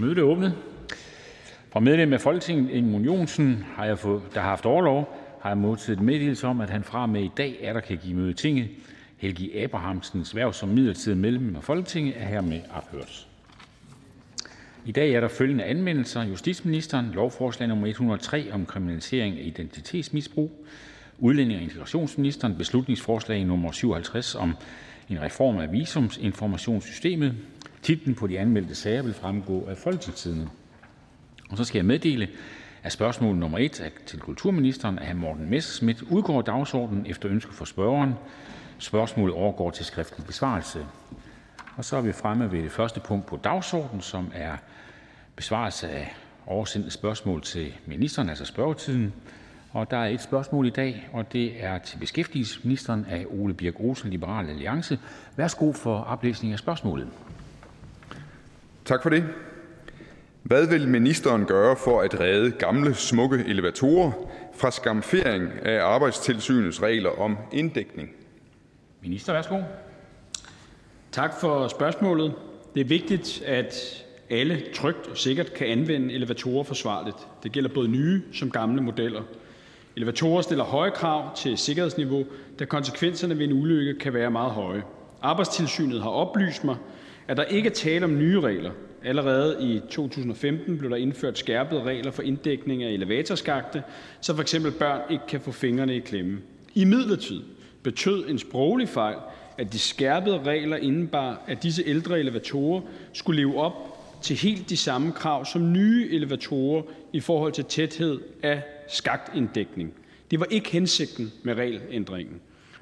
Mødet er åbnet. Fra medlem af Folketinget Edmund Joensen, har jeg fået, der har haft overlov, har jeg modtaget meddelelse om, at han fra med i dag er der kan give møde i Tinget. Helgi Abrahamsens værv som midlertidig medlem af Folketinget er hermed ophørt. I dag er der følgende anmeldelser: Justitsministeren lovforslag nummer 103 om kriminalisering af identitetsmisbrug. Udlænding- og integrationsministeren beslutningsforslag nummer 57 om en reform af visumsinformationssystemet. Titlen på de anmeldte sager vil fremgå af Folketingstidende. Og så skal jeg meddele, at spørgsmål nummer 1 til kulturministeren af. Morten Messerschmidt udgår dagsordenen efter ønske fra spørgeren. Spørgsmålet overgår til skriftlig besvarelse. Og så er vi fremme ved det første punkt på dagsordenen, som er besvarelse af oversendte spørgsmål til ministeren, altså spørgetiden. Og der er et spørgsmål i dag, og det er til beskæftigelsesministeren af Ole Birk Olsen, Liberal Alliance. Værsgo for oplæsning af spørgsmålet. Tak for det. Hvad vil ministeren gøre for at redde gamle, smukke elevatorer fra skamfering af Arbejdstilsynets regler om inddækning? Minister, værsgo. Tak for spørgsmålet. Det er vigtigt, at alle trygt og sikkert kan anvende elevatorer forsvarligt. Det gælder både nye som gamle modeller. Elevatorer stiller høje krav til sikkerhedsniveau, da konsekvenserne ved en ulykke kan være meget høje. Arbejdstilsynet har oplyst mig, at der ikke er tale om nye regler. Allerede i 2015 blev der indført skærpede regler for inddækning af elevatorskakte, så f.eks. børn ikke kan få fingrene i klemme. I midlertid betød en sproglig fejl, at de skærpede regler indebar, at disse ældre elevatorer skulle leve op til helt de samme krav som nye elevatorer i forhold til tæthed af skaktinddækning. Det var ikke hensigten med regelændringen.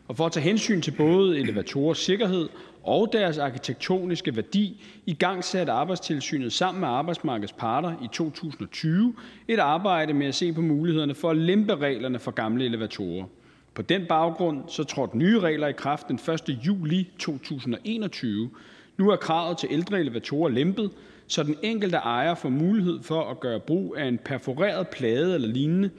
Og for at tage hensyn til både elevatorers sikkerhed og deres arkitektoniske værdi i gang satte Arbejdstilsynet sammen med arbejdsmarkedets parter i 2020 et arbejde med at se på mulighederne for at lempe reglerne for gamle elevatorer. På den baggrund så trådte nye regler i kraft den 1. juli 2021. Nu er kravet til ældre elevatorer lempet, så den enkelte ejer får mulighed for at gøre brug af en perforeret plade eller lignende.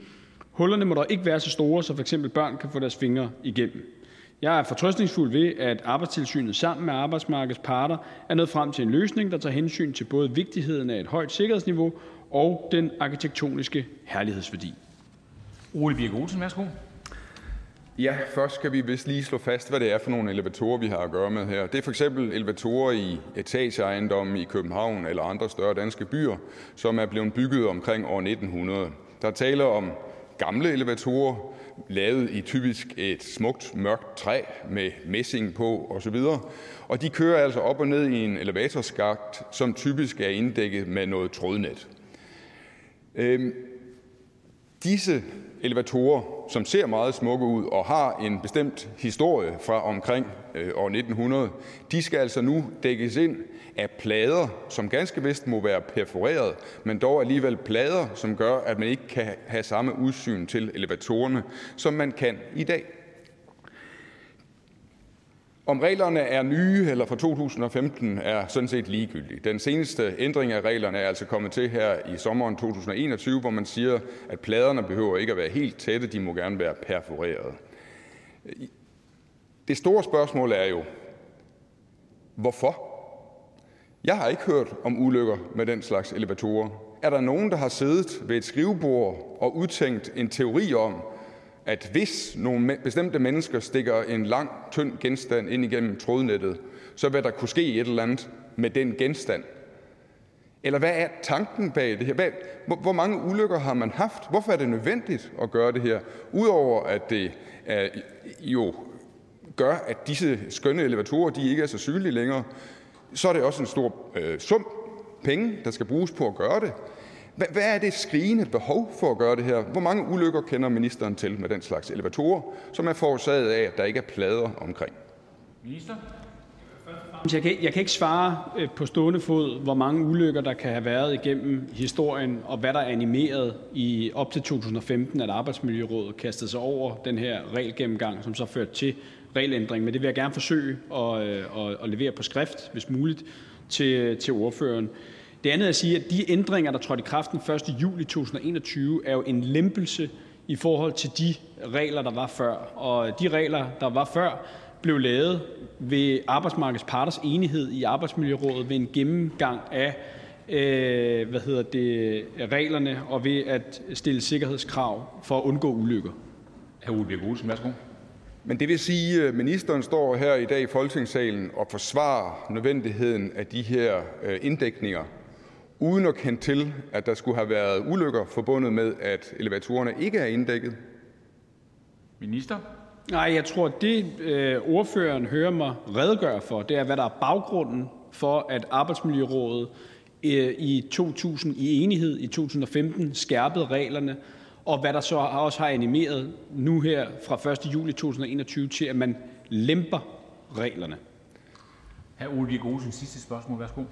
Hullerne må dog ikke være så store, så f.eks. børn kan få deres fingre igennem. Jeg er fortrøstningsfuld ved, at Arbejdstilsynet sammen med arbejdsmarkedets parter er nået frem til en løsning, der tager hensyn til både vigtigheden af et højt sikkerhedsniveau og den arkitektoniske herlighedsværdi. Ole Birk Olsen, værsgo. Ja, først skal vi vist lige slå fast, hvad det er for nogle elevatorer, vi har at gøre med her. Det er for eksempel elevatorer i etageejendomme i København eller andre større danske byer, som er blevet bygget omkring år 1900. Der taler om gamle elevatorer, lavet i typisk et smukt mørkt træ med messing på osv. Og de kører altså op og ned i en elevatorskagt, som typisk er inddækket med noget trådnet. Øhm, disse elevatorer, som ser meget smukke ud og har en bestemt historie fra omkring øh, år 1900, de skal altså nu dækkes ind af plader, som ganske vist må være perforeret, men dog alligevel plader, som gør, at man ikke kan have samme udsyn til elevatorerne, som man kan i dag. Om reglerne er nye eller fra 2015 er sådan set ligegyldigt. Den seneste ændring af reglerne er altså kommet til her i sommeren 2021, hvor man siger, at pladerne behøver ikke at være helt tætte, de må gerne være perforerede. Det store spørgsmål er jo, hvorfor? Jeg har ikke hørt om ulykker med den slags elevatorer. Er der nogen, der har siddet ved et skrivebord og udtænkt en teori om, at hvis nogle bestemte mennesker stikker en lang, tynd genstand ind igennem trådnettet, så vil der kunne ske et eller andet med den genstand. Eller hvad er tanken bag det her? Hvor mange ulykker har man haft? Hvorfor er det nødvendigt at gøre det her? Udover at det jo gør, at disse skønne elevatorer de ikke er så synlige længere, så er det også en stor øh, sum penge, der skal bruges på at gøre det. Hvad er det skrigende behov for at gøre det her? Hvor mange ulykker kender ministeren til med den slags elevatorer, som er forårsaget af, at der ikke er plader omkring? Minister? Jeg kan, jeg kan ikke svare øh, på stående fod, hvor mange ulykker der kan have været igennem historien, og hvad der er animeret i op til 2015, at Arbejdsmiljørådet kastede sig over den her regelgennemgang, som så førte til regelændring. Men det vil jeg gerne forsøge at, øh, at, at levere på skrift, hvis muligt, til, til ordføreren. Det andet er at sige, at de ændringer, der trådte i kraft den 1. juli 2021, er jo en lempelse i forhold til de regler, der var før. Og de regler, der var før, blev lavet ved arbejdsmarkedets parters enighed i Arbejdsmiljørådet ved en gennemgang af øh, hvad hedder det, reglerne og ved at stille sikkerhedskrav for at undgå ulykker. Hr. Ole Birk Olesen, værsgo. Men det vil sige, at ministeren står her i dag i Folketingssalen og forsvarer nødvendigheden af de her øh, inddækninger, uden at kende til, at der skulle have været ulykker forbundet med, at elevatorerne ikke er inddækket. Minister? Nej, jeg tror, det øh, ordføreren hører mig redegøre for, det er, hvad der er baggrunden for, at Arbejdsmiljørådet øh, i 2000 i enighed i 2015 skærpede reglerne, og hvad der så også har animeret nu her fra 1. juli 2021 til, at man lemper reglerne. Hr. Ole Birk Olsen, sidste spørgsmål. Værsgo.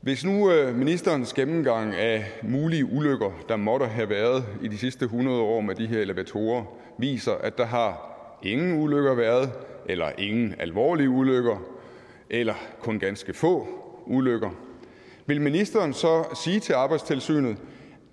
Hvis nu øh, ministerens gennemgang af mulige ulykker, der måtte have været i de sidste 100 år med de her elevatorer, viser, at der har ingen ulykker været, eller ingen alvorlige ulykker, eller kun ganske få ulykker, vil ministeren så sige til Arbejdstilsynet,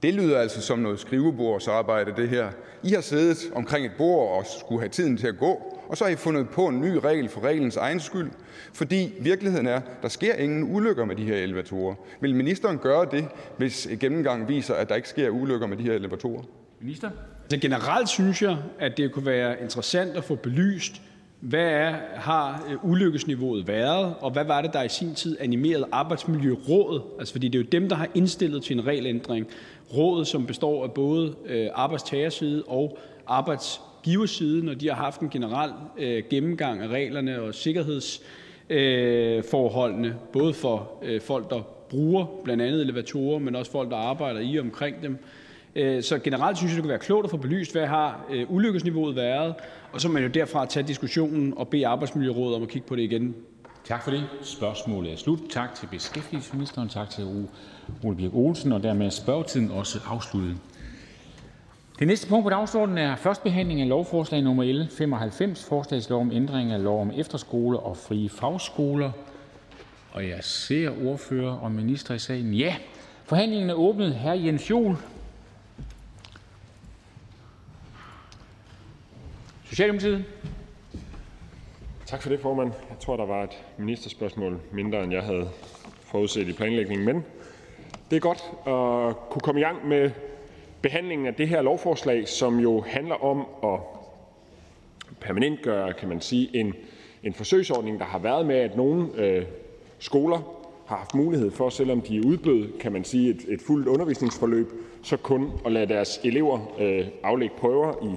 det lyder altså som noget skrivebordsarbejde det her. I har siddet omkring et bord og skulle have tiden til at gå, og så har I fundet på en ny regel for reglens egen skyld, fordi virkeligheden er, der sker ingen ulykker med de her elevatorer. Vil ministeren gøre det, hvis gennemgang viser, at der ikke sker ulykker med de her elevatorer? Minister? Altså generelt synes jeg, at det kunne være interessant at få belyst, hvad er, har øh, ulykkesniveauet været, og hvad var det, der i sin tid animerede Arbejdsmiljørådet? Altså, fordi det er jo dem, der har indstillet til en regelændring. Rådet, som består af både øh, arbejdstagerside og arbejdsgiverside, når de har haft en generel øh, gennemgang af reglerne og sikkerhedsforholdene, øh, både for øh, folk, der bruger blandt andet elevatorer, men også folk, der arbejder i og omkring dem. Øh, så generelt synes jeg, det kunne være klogt at få belyst, hvad har øh, ulykkesniveauet været, og så må man jo derfra tage diskussionen og bede Arbejdsmiljørådet om at kigge på det igen. Tak for det. Spørgsmålet er slut. Tak til beskæftigelsesministeren, tak til Ole Birk Olsen, og dermed er spørgetiden også afsluttet. Det næste punkt på dagsordenen er første behandling af lovforslag nummer L 95, om ændring af lov om efterskoler og frie fagskoler. Og jeg ser ordfører og minister i salen. Ja, forhandlingen er åbnet. Hr. Jens Jol, Socialdemokratiet. Tak for det, formand. Jeg tror, der var et ministerspørgsmål mindre, end jeg havde forudset i planlægningen, men det er godt at kunne komme i gang med behandlingen af det her lovforslag, som jo handler om at permanentgøre, kan man sige, en, en forsøgsordning, der har været med, at nogle øh, skoler har haft mulighed for, selvom de udbød, kan man sige, et, et fuldt undervisningsforløb, så kun at lade deres elever øh, aflægge prøver i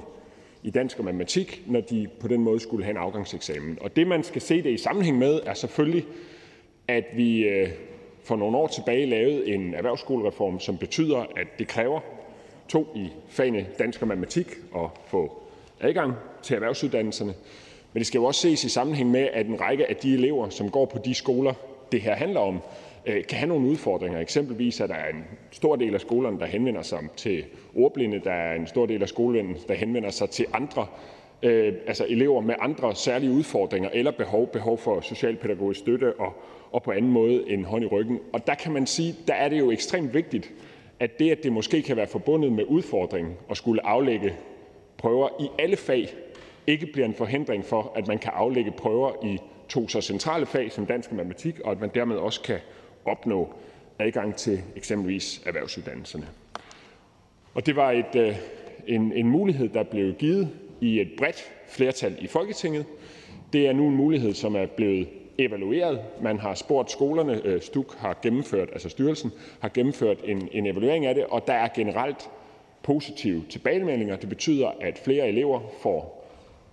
i dansk og matematik, når de på den måde skulle have en afgangseksamen. Og det, man skal se det i sammenhæng med, er selvfølgelig, at vi øh, for nogle år tilbage lavede en erhvervsskolereform, som betyder, at det kræver to i fagene dansk og matematik at få adgang til erhvervsuddannelserne. Men det skal jo også ses i sammenhæng med, at en række af de elever, som går på de skoler, det her handler om, Øh, kan have nogle udfordringer. Eksempelvis er der en stor del af skolerne, der henvender sig til ordblinde. Der er en stor del af skolerne, der henvender sig til andre øh, altså elever med andre særlige udfordringer eller behov, behov for socialpædagogisk støtte og, og på anden måde en hånd i ryggen. Og der kan man sige, der er det jo ekstremt vigtigt, at det, at det måske kan være forbundet med udfordringen at skulle aflægge prøver i alle fag, ikke bliver en forhindring for, at man kan aflægge prøver i to så centrale fag som dansk og matematik, og at man dermed også kan opnå adgang til eksempelvis erhvervsuddannelserne. Og det var et, øh, en, en mulighed, der blev givet i et bredt flertal i Folketinget. Det er nu en mulighed, som er blevet evalueret. Man har spurgt skolerne, øh, STUK har gennemført, altså styrelsen har gennemført en, en evaluering af det, og der er generelt positive tilbagemeldinger. Det betyder, at flere elever får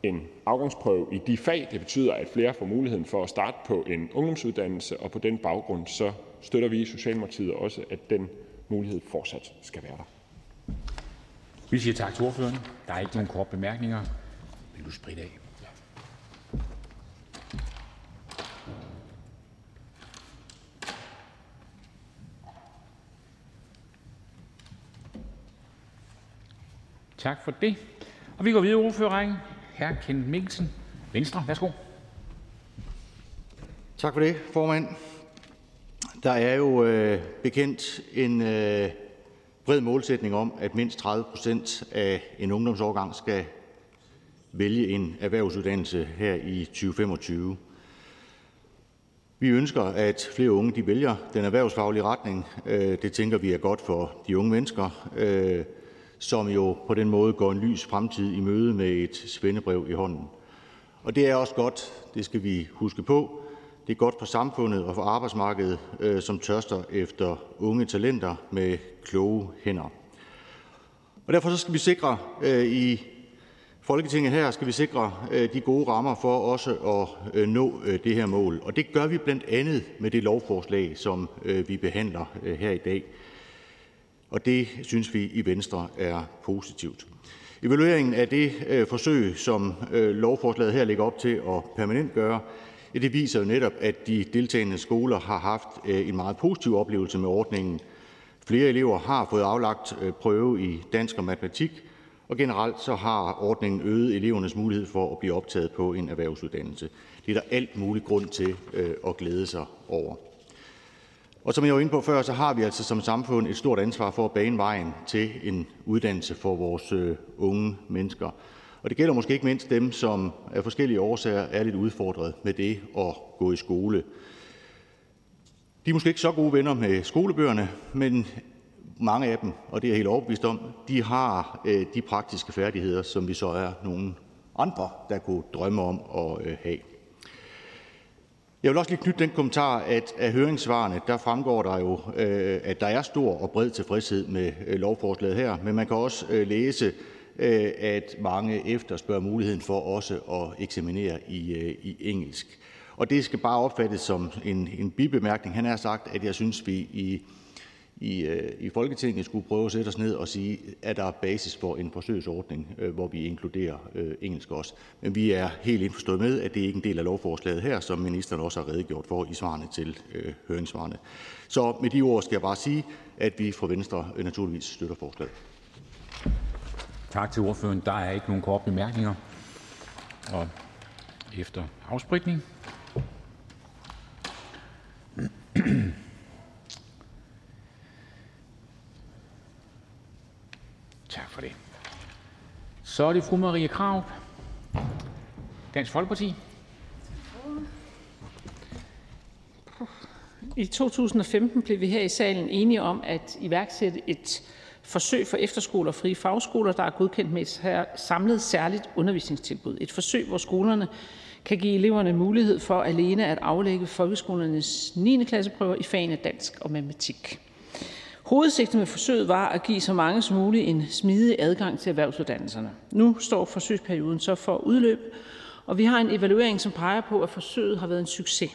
en afgangsprøve i de fag. Det betyder, at flere får muligheden for at starte på en ungdomsuddannelse, og på den baggrund så støtter vi i Socialdemokratiet også, at den mulighed fortsat skal være der. Vi siger tak til ordføreren. Der er ikke nogen korte bemærkninger. Vil du spritte af? Tak for det. Og vi går videre i ordførerrækken. Hr. Kenneth Mikkelsen, Venstre. Værsgo. Tak for det, formand. Der er jo øh, bekendt en øh, bred målsætning om, at mindst 30 procent af en ungdomsårgang skal vælge en erhvervsuddannelse her i 2025. Vi ønsker, at flere unge de vælger den erhvervsfaglige retning. Øh, det tænker vi er godt for de unge mennesker, øh, som jo på den måde går en lys fremtid i møde med et svendebrev i hånden. Og det er også godt, det skal vi huske på. Det er godt for samfundet og for arbejdsmarkedet, øh, som tørster efter unge talenter med kloge hænder. Og derfor så skal vi sikre øh, i Folketinget her skal vi sikre øh, de gode rammer for også at nå det her mål. Og det gør vi blandt andet med det lovforslag, som vi behandler her i dag. Og det synes vi i Venstre er positivt. Evalueringen af det øh, forsøg, som øh, lovforslaget her lægger op til at permanentgøre, det viser jo netop, at de deltagende skoler har haft øh, en meget positiv oplevelse med ordningen. Flere elever har fået aflagt prøve i dansk og matematik, og generelt så har ordningen øget elevernes mulighed for at blive optaget på en erhvervsuddannelse. Det er der alt mulig grund til øh, at glæde sig over. Og som jeg var inde på før, så har vi altså som samfund et stort ansvar for at bane vejen til en uddannelse for vores øh, unge mennesker. Og det gælder måske ikke mindst dem, som af forskellige årsager er lidt udfordret med det at gå i skole. De er måske ikke så gode venner med skolebøgerne, men mange af dem, og det er jeg helt overbevist om, de har øh, de praktiske færdigheder, som vi så er nogle andre, der kunne drømme om at øh, have. Jeg vil også lige knytte den kommentar, at af høringssvarene, der fremgår der jo, øh, at der er stor og bred tilfredshed med øh, lovforslaget her, men man kan også øh, læse, at mange efterspørger muligheden for også at eksaminere i, i engelsk. Og det skal bare opfattes som en, en bibemærkning. Han har sagt, at jeg synes, vi i i, øh, i Folketinget skulle prøve at sætte os ned og sige, at der er basis for en forsøgsordning, øh, hvor vi inkluderer øh, engelsk også. Men vi er helt indforstået med, at det ikke er en del af lovforslaget her, som ministeren også har redegjort for i svarene til høringssvarene. Så med de ord skal jeg bare sige, at vi fra Venstre naturligvis støtter forslaget. Tak til ordføreren. Der er ikke nogen korte bemærkninger. Og efter afspritning Tak for det. Så er det fru Marie Krav, Dansk Folkeparti. I 2015 blev vi her i salen enige om at iværksætte et forsøg for efterskoler og frie fagskoler, der er godkendt med et samlet særligt undervisningstilbud. Et forsøg, hvor skolerne kan give eleverne mulighed for alene at aflægge folkeskolernes 9. klasseprøver i fagene dansk og matematik. Hovedsigtet med forsøget var at give så mange som muligt en smidig adgang til erhvervsuddannelserne. Nu står forsøgsperioden så for udløb, og vi har en evaluering, som peger på, at forsøget har været en succes.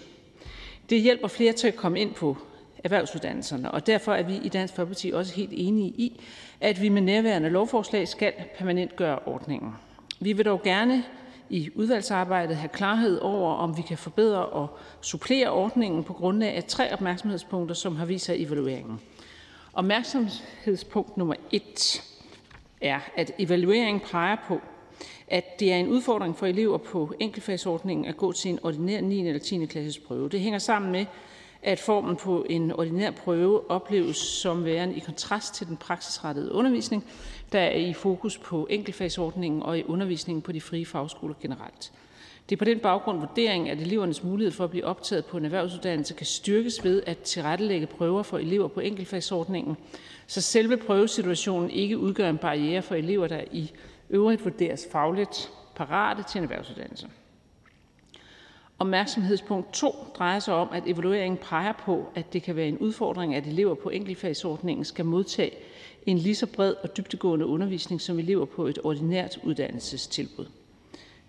Det hjælper flere til at komme ind på erhvervsuddannelserne, og derfor er vi i Dansk Folkeparti også helt enige i, at vi med nærværende lovforslag skal permanentgøre ordningen. Vi vil dog gerne i udvalgsarbejdet have klarhed over, om vi kan forbedre og supplere ordningen på grundlag af tre opmærksomhedspunkter, som har vist sig i evalueringen. Opmærksomhedspunkt nummer 1 er, at evalueringen peger på, at det er en udfordring for elever på enkeltfagsordningen at gå til en ordinær 9. eller 10. klasses prøve. Det hænger sammen med, at formen på en ordinær prøve opleves som værende i kontrast til den praksisrettede undervisning, der er i fokus på enkeltfagsordningen og i undervisningen på de frie fagskoler generelt. Det er på den baggrund vurderingen, at elevernes mulighed for at blive optaget på en erhvervsuddannelse kan styrkes ved at tilrettelægge prøver for elever på enkeltfagsordningen, så selve prøvesituationen ikke udgør en barriere for elever, der i øvrigt vurderes fagligt parate til en erhvervsuddannelse. Opmærksomhedspunkt 2 drejer sig om, at evalueringen peger på, at det kan være en udfordring, at elever på enkeltfagsordningen skal modtage en lige så bred og dybtegående undervisning som elever på et ordinært uddannelsestilbud.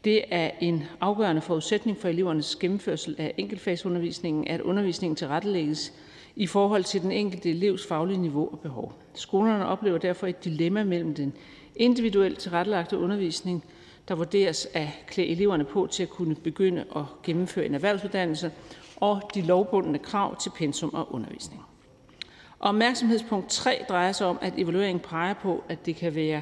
Det er en afgørende forudsætning for elevernes gennemførsel af enkeltfagsundervisningen, at undervisningen tilrettelægges i forhold til den enkelte elevs faglige niveau og behov. Skolerne oplever derfor et dilemma mellem den individuelt tilrettelagte undervisning, der vurderes at klæde eleverne på til at kunne begynde at gennemføre en erhvervsuddannelse, og de lovbundne krav til pensum og undervisning. Opmærksomhedspunkt 3 drejer sig om, at evalueringen peger på, at det kan være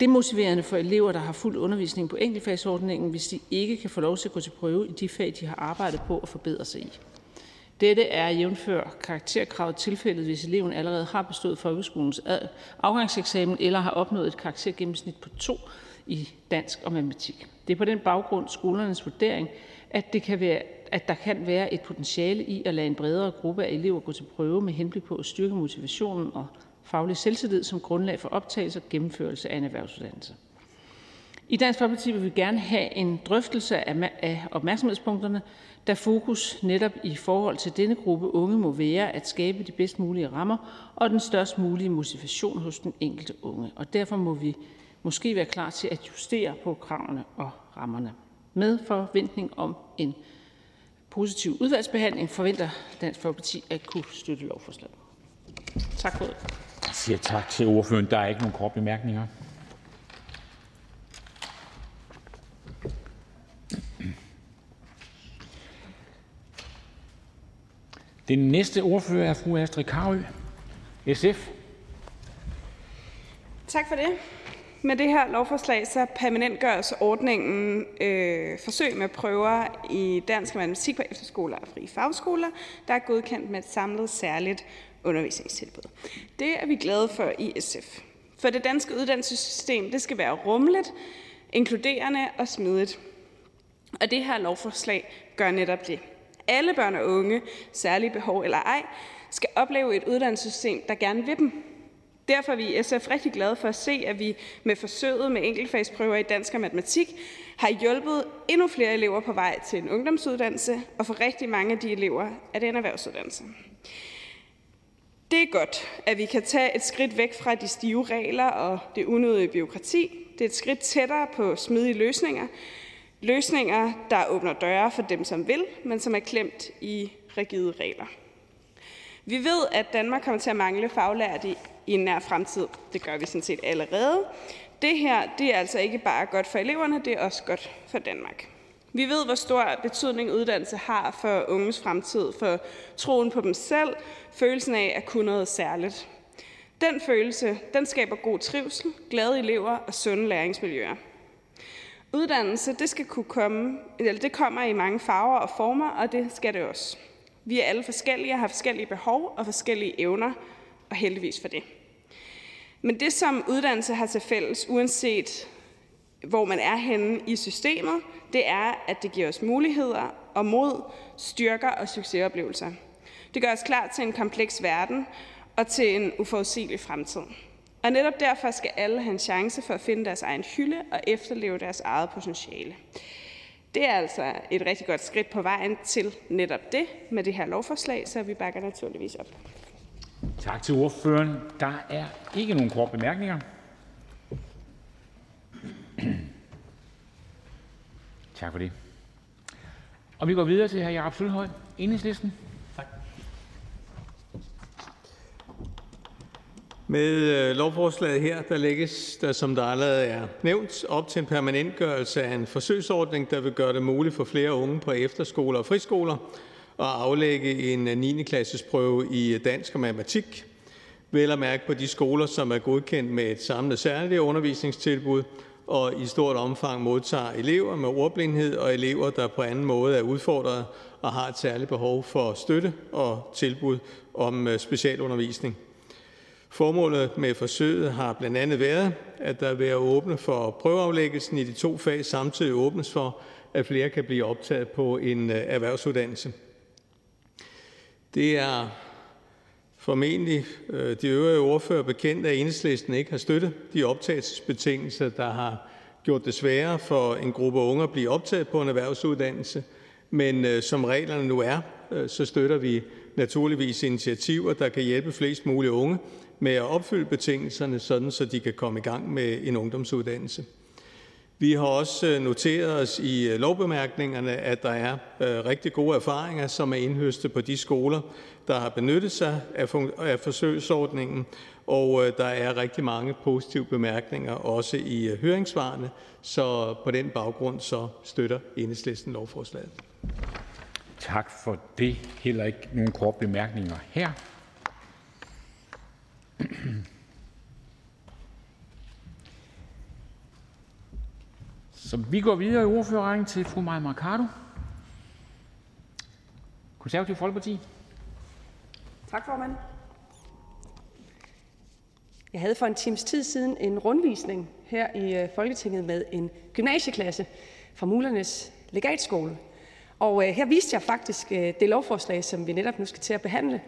demotiverende for elever, der har fuld undervisning på enkeltfagsordningen, hvis de ikke kan få lov til at gå til prøve i de fag, de har arbejdet på at forbedre sig i. Dette er jævnfør karakterkravet tilfældet, hvis eleven allerede har bestået folkeskolens afgangseksamen eller har opnået et karaktergennemsnit på 2 i dansk og matematik. Det er på den baggrund skolernes vurdering, at, det kan være, at der kan være et potentiale i at lade en bredere gruppe af elever gå til prøve med henblik på at styrke motivationen og faglig selvtillid som grundlag for optagelse og gennemførelse af en erhvervsuddannelse. I Dansk Folkeparti vil vi gerne have en drøftelse af opmærksomhedspunkterne, da fokus netop i forhold til denne gruppe unge må være at skabe de bedst mulige rammer og den størst mulige motivation hos den enkelte unge. Og derfor må vi måske være klar til at justere på kravene og rammerne. Med forventning om en positiv udvalgsbehandling forventer Dansk Folkeparti at kunne støtte lovforslaget. Tak for det. Siger tak til ordføreren. Der er ikke nogen kort bemærkninger. Den næste ordfører er fru Astrid Karø, SF. Tak for det. Med det her lovforslag så permanentgøres ordningen øh, forsøg med prøver i dansk og matematik på efterskoler og frie fagskoler, der er godkendt med et samlet særligt undervisningstilbud. Det er vi glade for i SF. For det danske uddannelsessystem det skal være rummeligt, inkluderende og smidigt. Og det her lovforslag gør netop det. Alle børn og unge, særlige behov eller ej, skal opleve et uddannelsessystem, der gerne vil dem. Derfor er vi i SF rigtig glade for at se, at vi med forsøget med enkeltfagsprøver i dansk og matematik har hjulpet endnu flere elever på vej til en ungdomsuddannelse, og for rigtig mange af de elever er det en erhvervsuddannelse. Det er godt, at vi kan tage et skridt væk fra de stive regler og det unødige byråkrati. Det er et skridt tættere på smidige løsninger, Løsninger, der åbner døre for dem, som vil, men som er klemt i rigide regler. Vi ved, at Danmark kommer til at mangle faglærte i en nær fremtid. Det gør vi sådan set allerede. Det her det er altså ikke bare godt for eleverne, det er også godt for Danmark. Vi ved, hvor stor betydning uddannelse har for unges fremtid, for troen på dem selv, følelsen af at kunne noget særligt. Den følelse den skaber god trivsel, glade elever og sunde læringsmiljøer. Uddannelse det skal kunne komme, eller det kommer i mange farver og former, og det skal det også. Vi er alle forskellige og har forskellige behov og forskellige evner, og heldigvis for det. Men det, som uddannelse har til fælles, uanset hvor man er henne i systemet, det er, at det giver os muligheder og mod, styrker og succesoplevelser. Det gør os klar til en kompleks verden og til en uforudsigelig fremtid. Og netop derfor skal alle have en chance for at finde deres egen hylde og efterleve deres eget potentiale. Det er altså et rigtig godt skridt på vejen til netop det med det her lovforslag, så vi bakker naturligvis op. Tak til ordføreren. Der er ikke nogen kort bemærkninger. tak for det. Og vi går videre til hr. Jakob Sølhøj, Enhedslisten. Med øh, lovforslaget her der lægges der, som der allerede er nævnt, op til en permanentgørelse af en forsøgsordning, der vil gøre det muligt for flere unge på efterskoler og friskoler at aflægge en 9. Øh, i øh, dansk og matematik. Vel at mærke på de skoler, som er godkendt med et samlet særligt undervisningstilbud og i stort omfang modtager elever med ordblindhed og elever, der på anden måde er udfordret og har et særligt behov for støtte og tilbud om øh, specialundervisning. Formålet med forsøget har blandt andet været, at der ved at åbne for prøveaflæggelsen i de to fag samtidig åbnes for, at flere kan blive optaget på en øh, erhvervsuddannelse. Det er formentlig øh, de øvrige ordfører bekendt, at Enhedslisten ikke har støttet de optagelsesbetingelser, der har gjort det sværere for en gruppe unge at blive optaget på en erhvervsuddannelse. Men øh, som reglerne nu er, øh, så støtter vi naturligvis initiativer, der kan hjælpe flest mulige unge med at opfylde betingelserne, sådan så de kan komme i gang med en ungdomsuddannelse. Vi har også øh, noteret os i øh, lovbemærkningerne, at der er øh, rigtig gode erfaringer, som er indhøstet på de skoler, der har benyttet sig af forsøgsordningen, og der er rigtig mange positive bemærkninger også i høringssvarene, så på den baggrund så støtter Enhedslisten lovforslaget. Tak for det. Heller ikke nogen korte bemærkninger her. Så vi går videre i ordførerrækken til fru Maja Mercado, Konservativ Folkeparti. Tak, formand. Jeg havde for en times tid siden en rundvisning her i øh, Folketinget med en gymnasieklasse fra Mulernes Legatskole. Og øh, her viste jeg faktisk øh, det lovforslag, som vi netop nu skal til at behandle,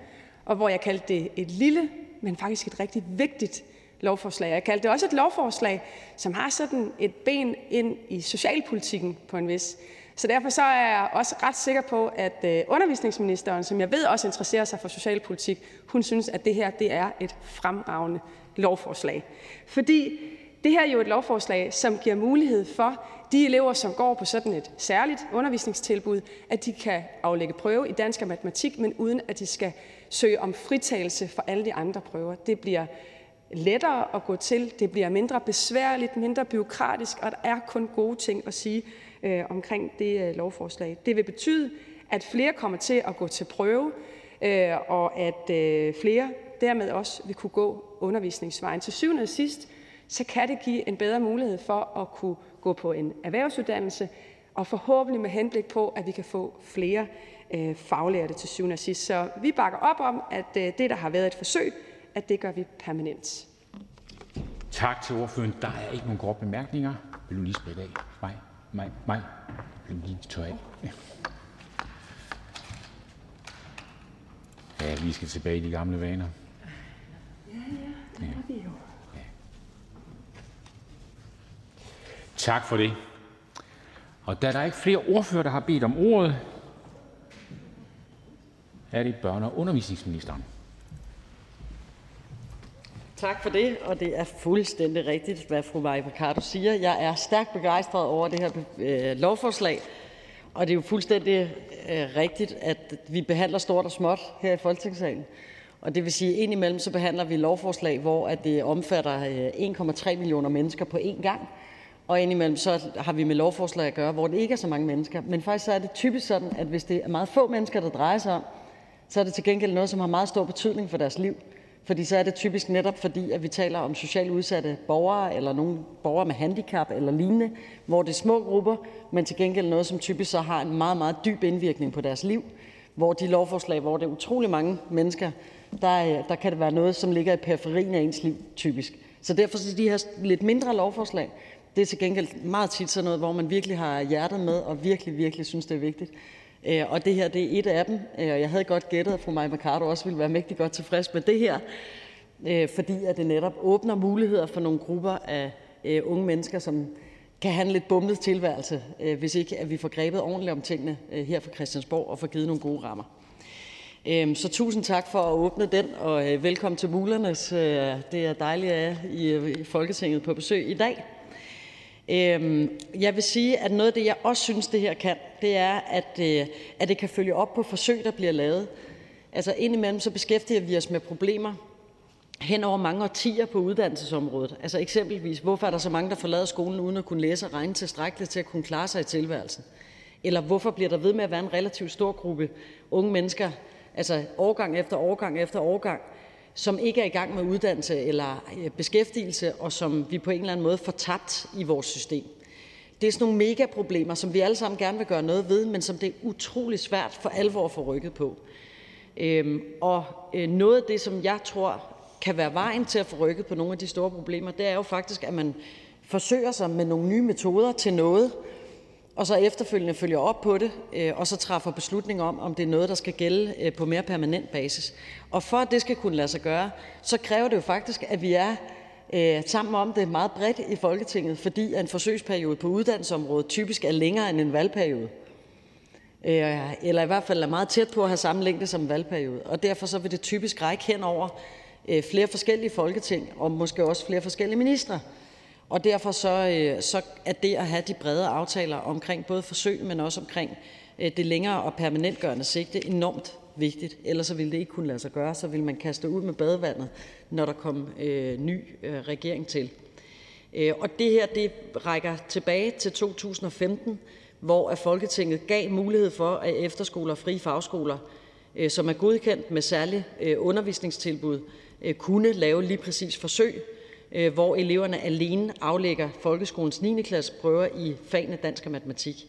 og hvor jeg kaldte det et lille, men faktisk et rigtig vigtigt lovforslag. Jeg kaldte det også et lovforslag, som har sådan et ben ind i socialpolitikken på en vis. Så derfor så er jeg også ret sikker på, at øh, undervisningsministeren, som jeg ved også interesserer sig for socialpolitik, hun synes, at det her det er et fremragende lovforslag. Fordi det her er jo et lovforslag, som giver mulighed for de elever, som går på sådan et særligt undervisningstilbud, at de kan aflægge prøve i dansk og matematik, men uden at de skal søge om fritagelse for alle de andre prøver. Det bliver lettere at gå til, det bliver mindre besværligt, mindre byråkratisk, og der er kun gode ting at sige øh, omkring det øh, lovforslag. Det vil betyde, at flere kommer til at gå til prøve, øh, og at øh, flere dermed også vil kunne gå undervisningsvejen. Til syvende og sidst så kan det give en bedre mulighed for at kunne gå på en erhvervsuddannelse, og forhåbentlig med henblik på, at vi kan få flere øh, faglærte til syvende og sidst. Så vi bakker op om, at øh, det, der har været et forsøg, at det gør vi permanent. Tak til ordføreren. Der er ikke nogen korte bemærkninger. Vil du lige spritte af? Nej, nej, nej. Vil du lige tørre af? Ja, vi skal tilbage i de gamle vaner. Ja, ja, det er vi jo. Tak for det. Og da der ikke flere ordfører, der har bedt om ordet, er det børne- og undervisningsministeren. Tak for det, og det er fuldstændig rigtigt, hvad fru Maja Mercado siger. Jeg er stærkt begejstret over det her øh, lovforslag, og det er jo fuldstændig øh, rigtigt, at vi behandler stort og småt her i Folketingssalen. Og det vil sige, at indimellem så behandler vi lovforslag, hvor at det omfatter øh, 1,3 millioner mennesker på én gang, og indimellem så har vi med lovforslag at gøre, hvor det ikke er så mange mennesker. Men faktisk så er det typisk sådan, at hvis det er meget få mennesker, der drejer sig om, så er det til gengæld noget, som har meget stor betydning for deres liv. Fordi så er det typisk netop fordi, at vi taler om socialt udsatte borgere, eller nogle borgere med handicap eller lignende, hvor det er små grupper, men til gengæld noget, som typisk så har en meget, meget dyb indvirkning på deres liv. Hvor de lovforslag, hvor det er utrolig mange mennesker, der, øh, der kan det være noget, som ligger i periferien af ens liv typisk. Så derfor er de her lidt mindre lovforslag, det er til gengæld meget tit sådan noget, hvor man virkelig har hjertet med og virkelig, virkelig synes, det er vigtigt. Øh, og det her det er et af dem. Øh, jeg havde godt gættet, at fru Maja Mercado også ville være mægtig godt tilfreds med det her, øh, fordi at det netop åbner muligheder for nogle grupper af øh, unge mennesker, som kan have en lidt bumlet tilværelse, hvis ikke at vi får grebet ordentligt om tingene her fra Christiansborg og får givet nogle gode rammer. Øhm, så tusind tak for at åbne den, og velkommen til Mulernes. Det er dejligt at I i Folketinget på besøg i dag. Øhm, jeg vil sige, at noget af det, jeg også synes, det her kan, det er, at, øh, at det kan følge op på forsøg, der bliver lavet. Altså indimellem så beskæftiger vi os med problemer hen over mange årtier på uddannelsesområdet. Altså eksempelvis, hvorfor er der så mange, der forlader skolen uden at kunne læse og regne tilstrækkeligt til at kunne klare sig i tilværelsen? Eller hvorfor bliver der ved med at være en relativt stor gruppe unge mennesker, altså årgang efter årgang efter årgang, som ikke er i gang med uddannelse eller øh, beskæftigelse, og som vi på en eller anden måde får tabt i vores system. Det er sådan nogle megaproblemer, som vi alle sammen gerne vil gøre noget ved, men som det er utrolig svært for alvor at få rykket på. Øhm, og øh, noget af det, som jeg tror kan være vejen til at få rykket på nogle af de store problemer, det er jo faktisk, at man forsøger sig med nogle nye metoder til noget, og så efterfølgende følger op på det, øh, og så træffer beslutning om, om det er noget, der skal gælde øh, på mere permanent basis. Og for at det skal kunne lade sig gøre, så kræver det jo faktisk, at vi er øh, sammen om det meget bredt i Folketinget, fordi en forsøgsperiode på uddannelsesområdet typisk er længere end en valgperiode. Eller i hvert fald er meget tæt på at have samme længde som en valgperiode. Og derfor så vil det typisk række hen over flere forskellige folketing, og måske også flere forskellige ministre. Og derfor så, øh, så er det at have de brede aftaler omkring både forsøg, men også omkring øh, det længere og permanentgørende sigte enormt vigtigt. Ellers så ville det ikke kunne lade sig gøre. Så ville man kaste ud med badevandet, når der kom øh, ny øh, regering til. Øh, og det her det rækker tilbage til 2015, hvor at Folketinget gav mulighed for, at efterskoler og frie fagskoler, øh, som er godkendt med særlige øh, undervisningstilbud, øh, kunne lave lige præcis forsøg Øh, hvor eleverne alene aflægger folkeskolens 9. klasse prøver i fagene dansk og matematik.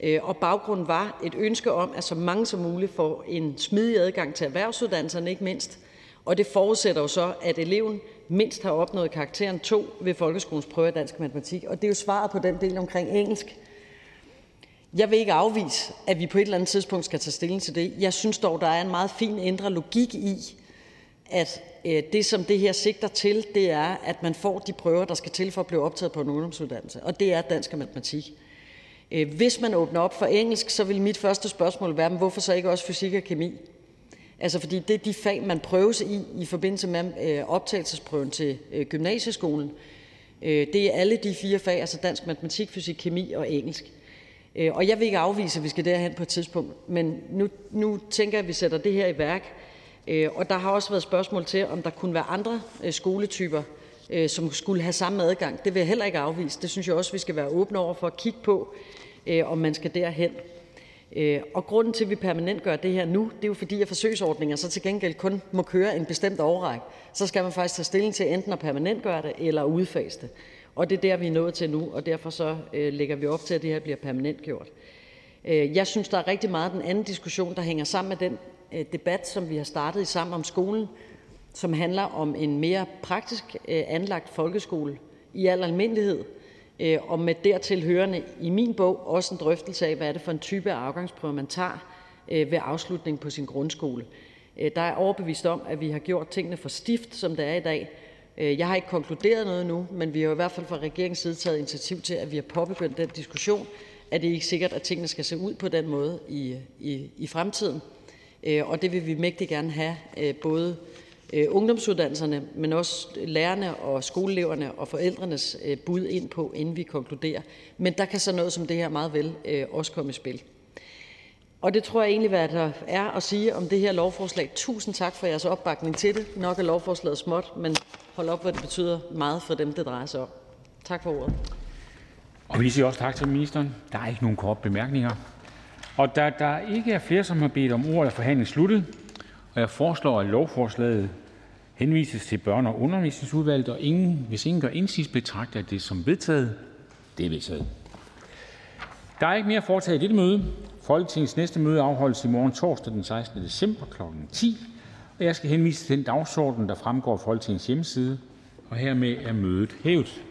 Øh, og baggrunden var et ønske om, at så mange som muligt får en smidig adgang til erhvervsuddannelserne, ikke mindst. Og det forudsætter jo så, at eleven mindst har opnået karakteren 2 ved folkeskolens prøve i dansk og matematik. Og det er jo svaret på den del omkring engelsk. Jeg vil ikke afvise, at vi på et eller andet tidspunkt skal tage stilling til det. Jeg synes dog, der er en meget fin indre logik i, at øh, det, som det her sigter til, det er, at man får de prøver, der skal til for at blive optaget på en ungdomsuddannelse, og det er dansk og matematik. Øh, hvis man åbner op for engelsk, så vil mit første spørgsmål være, hvorfor så ikke også fysik og kemi? Altså fordi det er de fag, man prøves i i forbindelse med øh, optagelsesprøven til øh, gymnasieskolen. Øh, det er alle de fire fag, altså dansk, matematik, fysik, kemi og engelsk. Øh, og jeg vil ikke afvise, at vi skal derhen på et tidspunkt, men nu, nu tænker jeg, at vi sætter det her i værk, Øh, der har også været spørgsmål til, om der kunne være andre øh, skoletyper, øh, som skulle have samme adgang. Det vil jeg heller ikke afvise. Det synes jeg også, vi skal være åbne over for at kigge på, om man skal derhen. Og grunden til, at vi permanent gør det her nu, det er jo fordi, at forsøgsordninger så til gengæld kun må køre en bestemt overræk. Så skal man faktisk tage stilling til enten at permanent gøre det eller udfase det. Og det er der, vi er nået til nu, og derfor så lægger vi op til, at det her bliver permanent gjort. Jeg synes, der er rigtig meget den anden diskussion, der hænger sammen med den Øh, debat, som vi har startet i Sammen om skolen, som handler om en mere praktisk øh, anlagt folkeskole i al almindelighed, øh, og med dertil hørende i min bog også en drøftelse af, hvad er det for en type af afgangsprøver, man tager ved afslutningen på sin grundskole. Der er overbevist om, at vi har gjort tingene for stift, som det er i dag. Jeg har ikke konkluderet noget nu, men vi har i hvert fald fra regeringens side taget initiativ til, at vi har påbegyndt den diskussion, at det ikke sikkert, at tingene skal se ud på den måde i, i, i fremtiden. Øh, og det vil vi mægtig gerne have øh, både øh, ungdomsuddannelserne, men også lærerne og skoleeleverne og forældrenes øh, bud ind på, inden vi konkluderer. Men der kan så noget som det her meget vel også komme i spil. Og det tror jeg egentlig, hvad der er at sige om det her lovforslag. Tusind tak for jeres opbakning til det. Nok er lovforslaget småt, men hold op, hvad det betyder meget for dem, det drejer sig om. Tak for ordet. Og vi siger også tak til ministeren. Der er ikke nogen kort bemærkninger. Og Da der ikke er flere, som har bedt om ordet, er forhandlingen sluttet. Jeg foreslår, at lovforslaget henvises til Børne- og Undervisningsudvalget. Og hvis ingen gør indsigelse, betragter jeg det som vedtaget. Det er vedtaget. Der er ikke mere at foretage i dette møde. Folketingets næste møde afholdes i morgen, torsdag den 16. december kl. 10. Jeg skal henvise til den dagsorden, der fremgår af Folketingets hjemmeside. Og Hermed er mødet hævet.